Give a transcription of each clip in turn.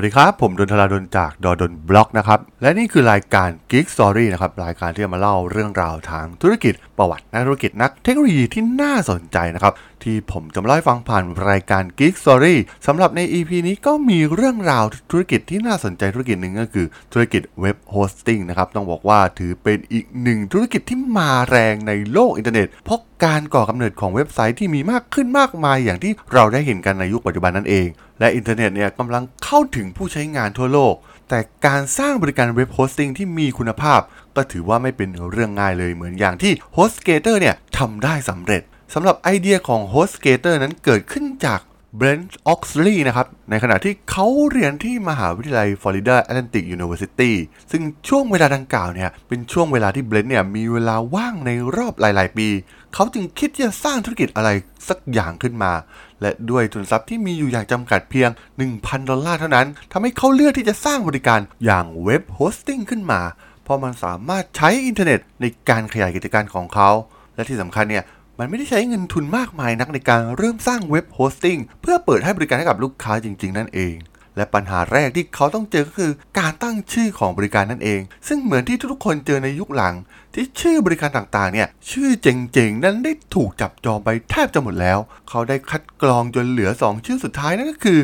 วัสดีครับ ผมดลธราดลจาก ด.ดล็อกนะครับ และนี่คือรายการ Geek Story นะครับ รายการที่จะมาเล่าเรื่องราวทางธุรกิจประวัตินักธุรกิจนักเทคโนโลยีที่น่าสนใจนะครับ ที่ผมจะมาเล่าฟังผ่านรายการ Geek Story สำหรับใน EP นี้ก็มีเรื่องราวธุรกิจที่น่าสนใจธุรกิจหนึ่งก็คือธุรกิจ web hosting นะครับต้องบอกว่าถือเป็นอีกหนึ่งธุรกิจที่มาแรงในโลกอินเทอร์เน็ต เพราะการก่อกำเนิดของเว็บไซต์ที่มีมากขึ้นมากมายอย่างที่เราได้เห็นกันในยุคปัจจุบันนั่นเอง และอินเทอร์เน็ตเนี่ยกำลังเข้าถึงผู้ใช้งานทั่วโลก แต่การสร้างบริการ web hosting ที่มีคุณภาพ ก็ถือว่าไม่เป็นเรื่องง่ายเลยเหมือนอย่างที่ HostGator เนี่ยทำได้สำเร็จ สำหรับไอเดียของ HostGator นั้นเกิดขึ้นจาก Brent Oxley นะครับ ในขณะที่เขาเรียนที่มหาวิทยาลัย Florida Atlantic University ซึ่งช่วงเวลาดังกล่าวเนี่ยเป็นช่วงเวลาที่ Brent เนี่ยมีเวลาว่างในรอบหลาย ๆ ปี เขาจึงคิดที่จะสร้างธุรกิจอะไรสักอย่างขึ้นมา และด้วยทุนทรัพย์ที่มีอยู่อย่างจำกัดเพียง 1,000 ดอลลาร์เท่านั้นทำให้เขาเลือกที่จะสร้างบริการอย่าง web hosting ขึ้นมา เพราะมันสามารถใช้อินเทอร์เน็ตในการขยายกิจการของเขาและที่สำคัญเนี่ย มันไม่ได้ใช้เงินทุนมากมายนักในการเริ่มสร้าง web hosting เพื่อเปิดให้บริการให้กับลูกค้าจริง ๆ นั่นเอง และปัญหาแรกที่เขาต้องเจอก็คือการตั้งชื่อของบริการนั่นเอง ซึ่งเหมือนที่ทุกคนเจอในยุคหลัง ที่ชื่อบริการต่างๆ เนี่ยชื่อเจ๋งๆ นั้นได้ถูกจับจองไปแทบจะหมดแล้ว เขาได้คัดกรองจนเหลือ 2 ชื่อสุดท้ายนั่นก็คือ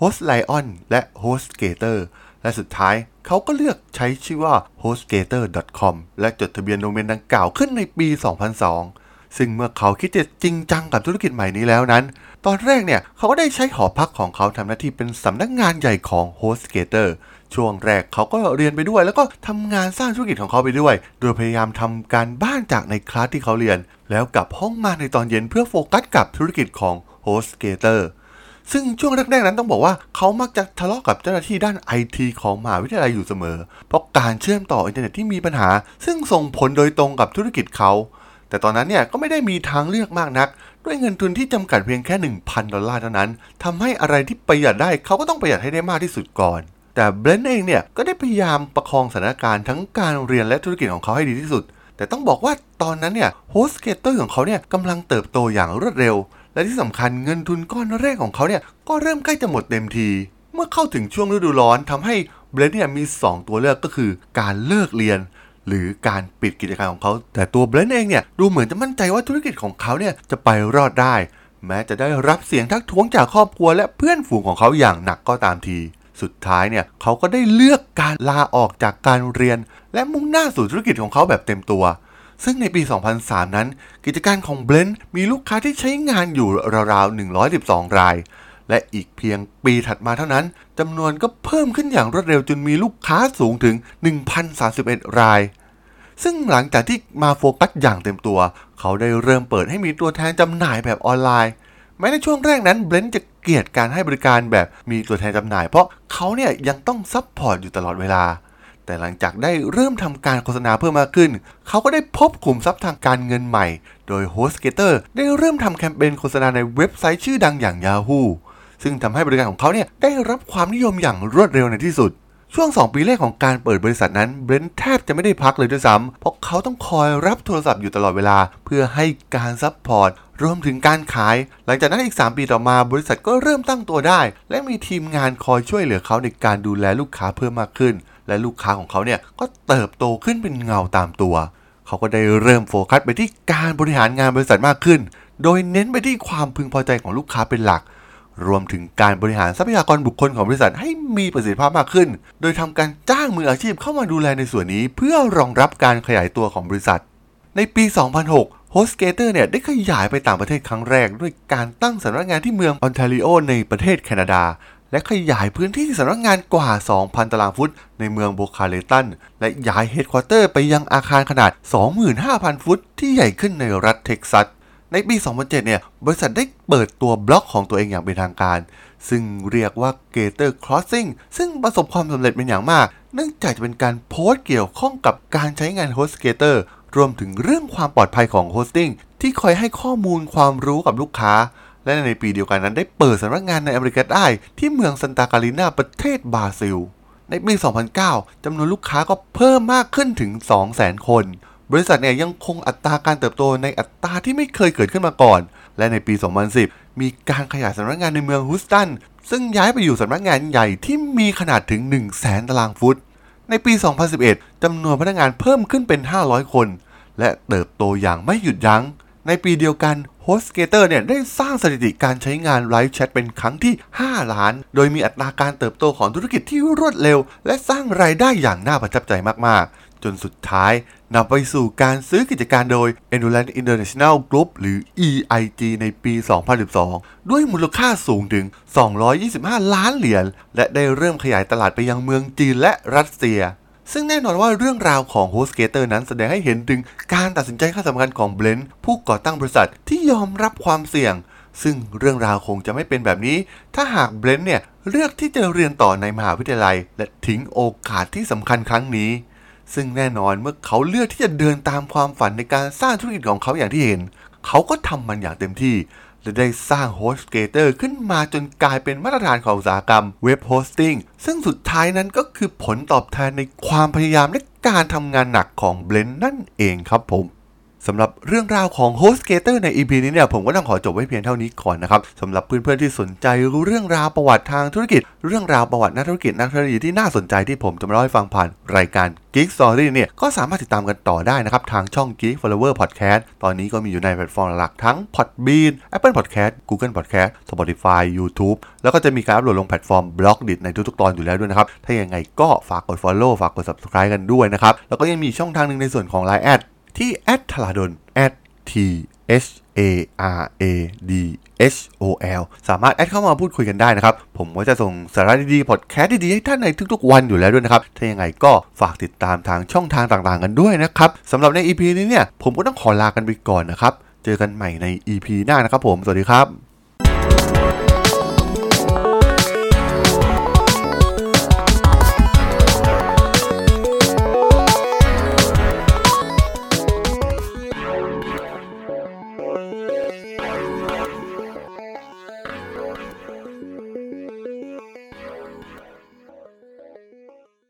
Host Lion และ HostGator และสุดท้ายเขาก็เลือกใช้ชื่อว่า hostgator.com และจดทะเบียนโดเมนดังกล่าวขึ้นในปี 2002 ซึ่งเมื่อเขาคิดจะจริงจังกับธุรกิจใหม่นี้แล้วนั้น ตอนแรกเนี่ยเขาก็ได้ใช้หอพักของเขาทำหน้าที่เป็นสำนักงานใหญ่ของ HostGator ช่วงแรกเขาก็เรียนไปด้วย แล้วก็ทำงานสร้างธุรกิจของเขาไปด้วย โดยพยายามทำการบ้านจากในคลาสที่เขาเรียน แล้วกลับห้องมาในตอนเย็นเพื่อโฟกัสกับธุรกิจของ HostGator ซึ่งช่วงแรกๆนั้นต้องบอกว่าเขามักจะทะเลาะกับเจ้าหน้าที่ด้านไอทีของมหาวิทยาลัยอยู่เสมอ เพราะการเชื่อมต่ออินเทอร์เน็ตที่มีปัญหา ซึ่งส่งผลโดยตรงกับธุรกิจเขา แต่ตอนนั้นเนี่ยก็ไม่ได้มีทางเลือกมากนัก ด้วยเงินทุนที่จำกัดเพียงแค่ 1,000 ดอลลาร์เท่านั้นทำให้อะไรที่ประหยัดได้เขาก็ต้องประหยัดให้ได้มากที่สุดก่อน แต่เบรนท์เองเนี่ยก็ได้พยายามประคองสถานการณ์ทั้งการเรียนและธุรกิจของเขาให้ดีที่สุด แต่ต้องบอกว่าตอนนั้นเนี่ย HostGator ของเขาเนี่ยกำลังเติบโตอย่างรวดเร็ว และที่สำคัญเงินทุนก้อนแรกของเขาเนี่ยก็เริ่มใกล้จะหมดเต็มที เมื่อเข้าถึงช่วงฤดูร้อนทำให้เบรนท์เนี่ยมี 2 ตัวเลือกก็คือการเลิกเรียน หรือการปิดกิจการของเขา แต่ตัวเบรนท์เองเนี่ยดูเหมือนจะมั่นใจว่าธุรกิจของเขาเนี่ยจะไปรอดได้ แม้จะได้รับเสียงทักท้วงจากครอบครัวและเพื่อนฝูงของเขาอย่างหนักก็ตามที สุดท้ายเนี่ยเขาก็ได้เลือกการลาออกจากการเรียน และมุ่งหน้าสู่ธุรกิจของเขาแบบเต็มตัวซึ่งในปี 2003 นั้น กิจการของเบลนมีลูกค้าที่ใช้งานอยู่ราวๆ 112 ราย และอีกเพียงปีถัดมาเท่านั้นจำนวนก็เพิ่มขึ้นอย่างรวดเร็วจนมีลูกค้าสูงถึง 1,031 ราย ซึ่งหลังจากที่มาโฟกัสอย่างเต็มตัว เขาได้เริ่มเปิดให้มีตัวแทนจำหน่ายแบบออนไลน์ แม้ในช่วงแรกนั้นเบรนท์จะเกลียดการให้บริการแบบมีตัวแทนจำหน่าย เพราะเขาเนี่ยยังต้อง support อยู่ตลอดเวลาแต่หลังจากได้เริ่มทำการโฆษณาเพิ่มมากขึ้น เขาก็ได้พบขุมทรัพย์ทางการเงินใหม่ โดย HostGator ได้เริ่มทำแคมเปญโฆษณาในเว็บไซต์ชื่อดังอย่าง Yahoo ซึ่งทำให้บริการของเขาเนี่ยได้รับความนิยมอย่างรวดเร็วในที่สุด ช่วง 2 ปีแรกของการเปิดบริษัทนั้นเบรนท์แทบจะไม่ได้พักเลยด้วยซ้ำเพราะเขาต้องคอยรับโทรศัพท์อยู่ตลอดเวลา เพื่อให้การ support รวมถึงการขาย หลังจากนั้นอีก 3 ปีต่อมาบริษัทก็เริ่มตั้งตัวได้ และมีทีมงานคอยช่วยเหลือเขาในการดูแลลูกค้าเพิ่มมากขึ้น และลูกค้าของเขาเนี่ยก็เติบโตขึ้นเป็นเงาตามตัว เขาก็ได้เริ่มโฟกัสไปที่การบริหารงานบริษัทมากขึ้น โดยเน้นไปที่ความพึงพอใจของลูกค้าเป็นหลัก รวมถึงการบริหารทรัพยากรบุคคลของบริษัทให้มีประสิทธิภาพมากขึ้น โดยทำการจ้างมืออาชีพเข้ามาดูแลในส่วนนี้ เพื่อรองรับการขยายตัวของบริษัท ในปี 2006 HostGator เนี่ยได้ขยายไปต่างประเทศครั้งแรก ด้วยการตั้งสำนักงานที่เมืองออนแทรีโอในประเทศแคนาดา และขยายพื้นที่สำนักงานกว่า 2,000 ตารางฟุต ในเมืองโบคาเรตัน และย้าย headquarter ไปยังอาคารขนาด 25,000 ฟุต ที่ใหญ่ขึ้นในรัฐเท็กซัส ในปี 2007 เนี่ย บริษัทได้เปิดตัวบล็อกของตัวเองอย่างเป็นทางการ ซึ่งเรียกว่า Gator Crossing ซึ่งประสบความสำเร็จเป็นอย่างมาก เนื่องจากจะเป็นการโพสต์เกี่ยวข้องกับการใช้งาน HostGator รวมถึงเรื่องความปลอดภัยของ hosting ที่คอยให้ข้อมูลความรู้กับลูกค้า และในปีเดียวกันนั้นได้เปิดสำนักงานในอเมริกาใต้ที่เมืองซันตาการินาประเทศบราซิล ในปี 2009จำนวนลูกค้าก็เพิ่มมากขึ้นถึง 200,000 คน บริษัทเนี่ยยังคงอัตราการเติบโตในอัตราที่ไม่เคยเกิดขึ้นมาก่อน และในปี 2010 มีการขยายสำนักงานในเมืองฮูสตัน ซึ่งย้ายไปอยู่สำนักงานใหญ่ที่มีขนาดถึง 1 0 0 0 0แสนตารางฟุต ในปี 2011 จำนวนพนักงานเพิ่มขึ้นเป็น 500 คน และเติบโตอย่างไม่หยุดยัง้ง ในปีเดียวกัน HostGator เนี่ยได้สร้างสถิติการใช้งานไลฟ์แชทเป็นครั้งที่ 5 ล้าน โดยมีอัตราการเติบโตของธุรกิจที่รวดเร็ว และสร้างรายได้อย่างน่าประทับใจมากๆ จนสุดท้ายนำไปสู่การซื้อกิจการโดย Endurance International Group หรือ EIG ในปี 2012 ด้วยมูลค่าสูงถึง 225 ล้านเหรียญ และได้เริ่มขยายตลาดไปยังเมืองจีนและรัสเซีย ซึ่งแน่นอนว่าเรื่องราวของ HostGator นั้นแสดงให้เห็นถึงการตัดสินใจขั้นสำคัญของเบลนผู้ก่อตั้งบริษัทที่ยอมรับความเสี่ยง ซึ่งเรื่องราวคงจะไม่เป็นแบบนี้ ถ้าหากเบรนท์เนี่ยเลือกที่จะเรียนต่อในมหาวิทยาลัย และทิ้งโอกาสที่สำคัญครั้งนี้ ซึ่งแน่นอนเมื่อเขาเลือกที่จะเดินตามความฝันในการสร้างธุรกิจของเขาอย่างที่เห็น เขาก็ทำมันอย่างเต็มที่ และได้สร้าง HostGator ขึ้นมาจนกลายเป็นมาตรฐานของอุตสาหกรรม web hosting ซึ่งสุดท้ายนั้นก็คือผลตอบแทนในความพยายามและการทำงานหนักของเบรนท์นั่นเองครับผม สำหรับเรื่องราวของ HostGator ใน EP นี้เนี่ยผมก็ต้องขอจบไว้เพียงเท่านี้ก่อนนะครับสำหรับเพื่อนๆที่สนใจรู้เรื่องราวประวัติทางธุรกิจ เรื่องราวประวัตินักธุรกิจนักเทคโนโลยีที่น่าสนใจที่ผมจะมาเล่าให้ฟังผ่านรายการ Geek Story เนี่ยก็สามารถติดตามกันต่อได้นะครับ ทางช่อง Geek Flower Podcast ตอนนี้ก็มีอยู่ในแพลตฟอร์มหลักทั้ง Podbean Apple Podcast Google Podcast Spotify YouTube แล้วก็จะมีการอัปโหลดลงแพลตฟอร์ม b l o g d i t ในทุกๆตอนอยู่แล้วด้วยนะครับถ้ายังไงก็ฝากกด Follow ฝากกด Subscribe กันด้วยนะครับแล้วก็ยังมีช่องทางหนึ่งในส่วนของ Line ที่ t h a l a d o n T H A R A D H O L สามารถแอดเข้ามาพูดคุยกันได้นะครับ ผมก็จะส่งสาระดีๆ พอดแคสต์ดีๆ ให้ท่านในทุกๆวันอยู่แล้วด้วยนะครับ ถ้ายังไงก็ฝากติดตามทางช่องทางต่างๆ กันด้วยนะครับสำหรับใน EP นี้เนี่ย ผมก็ต้องขอลากันไปก่อนนะครับ เจอกันใหม่ใน EP หน้านะครับผม สวัสดีครับ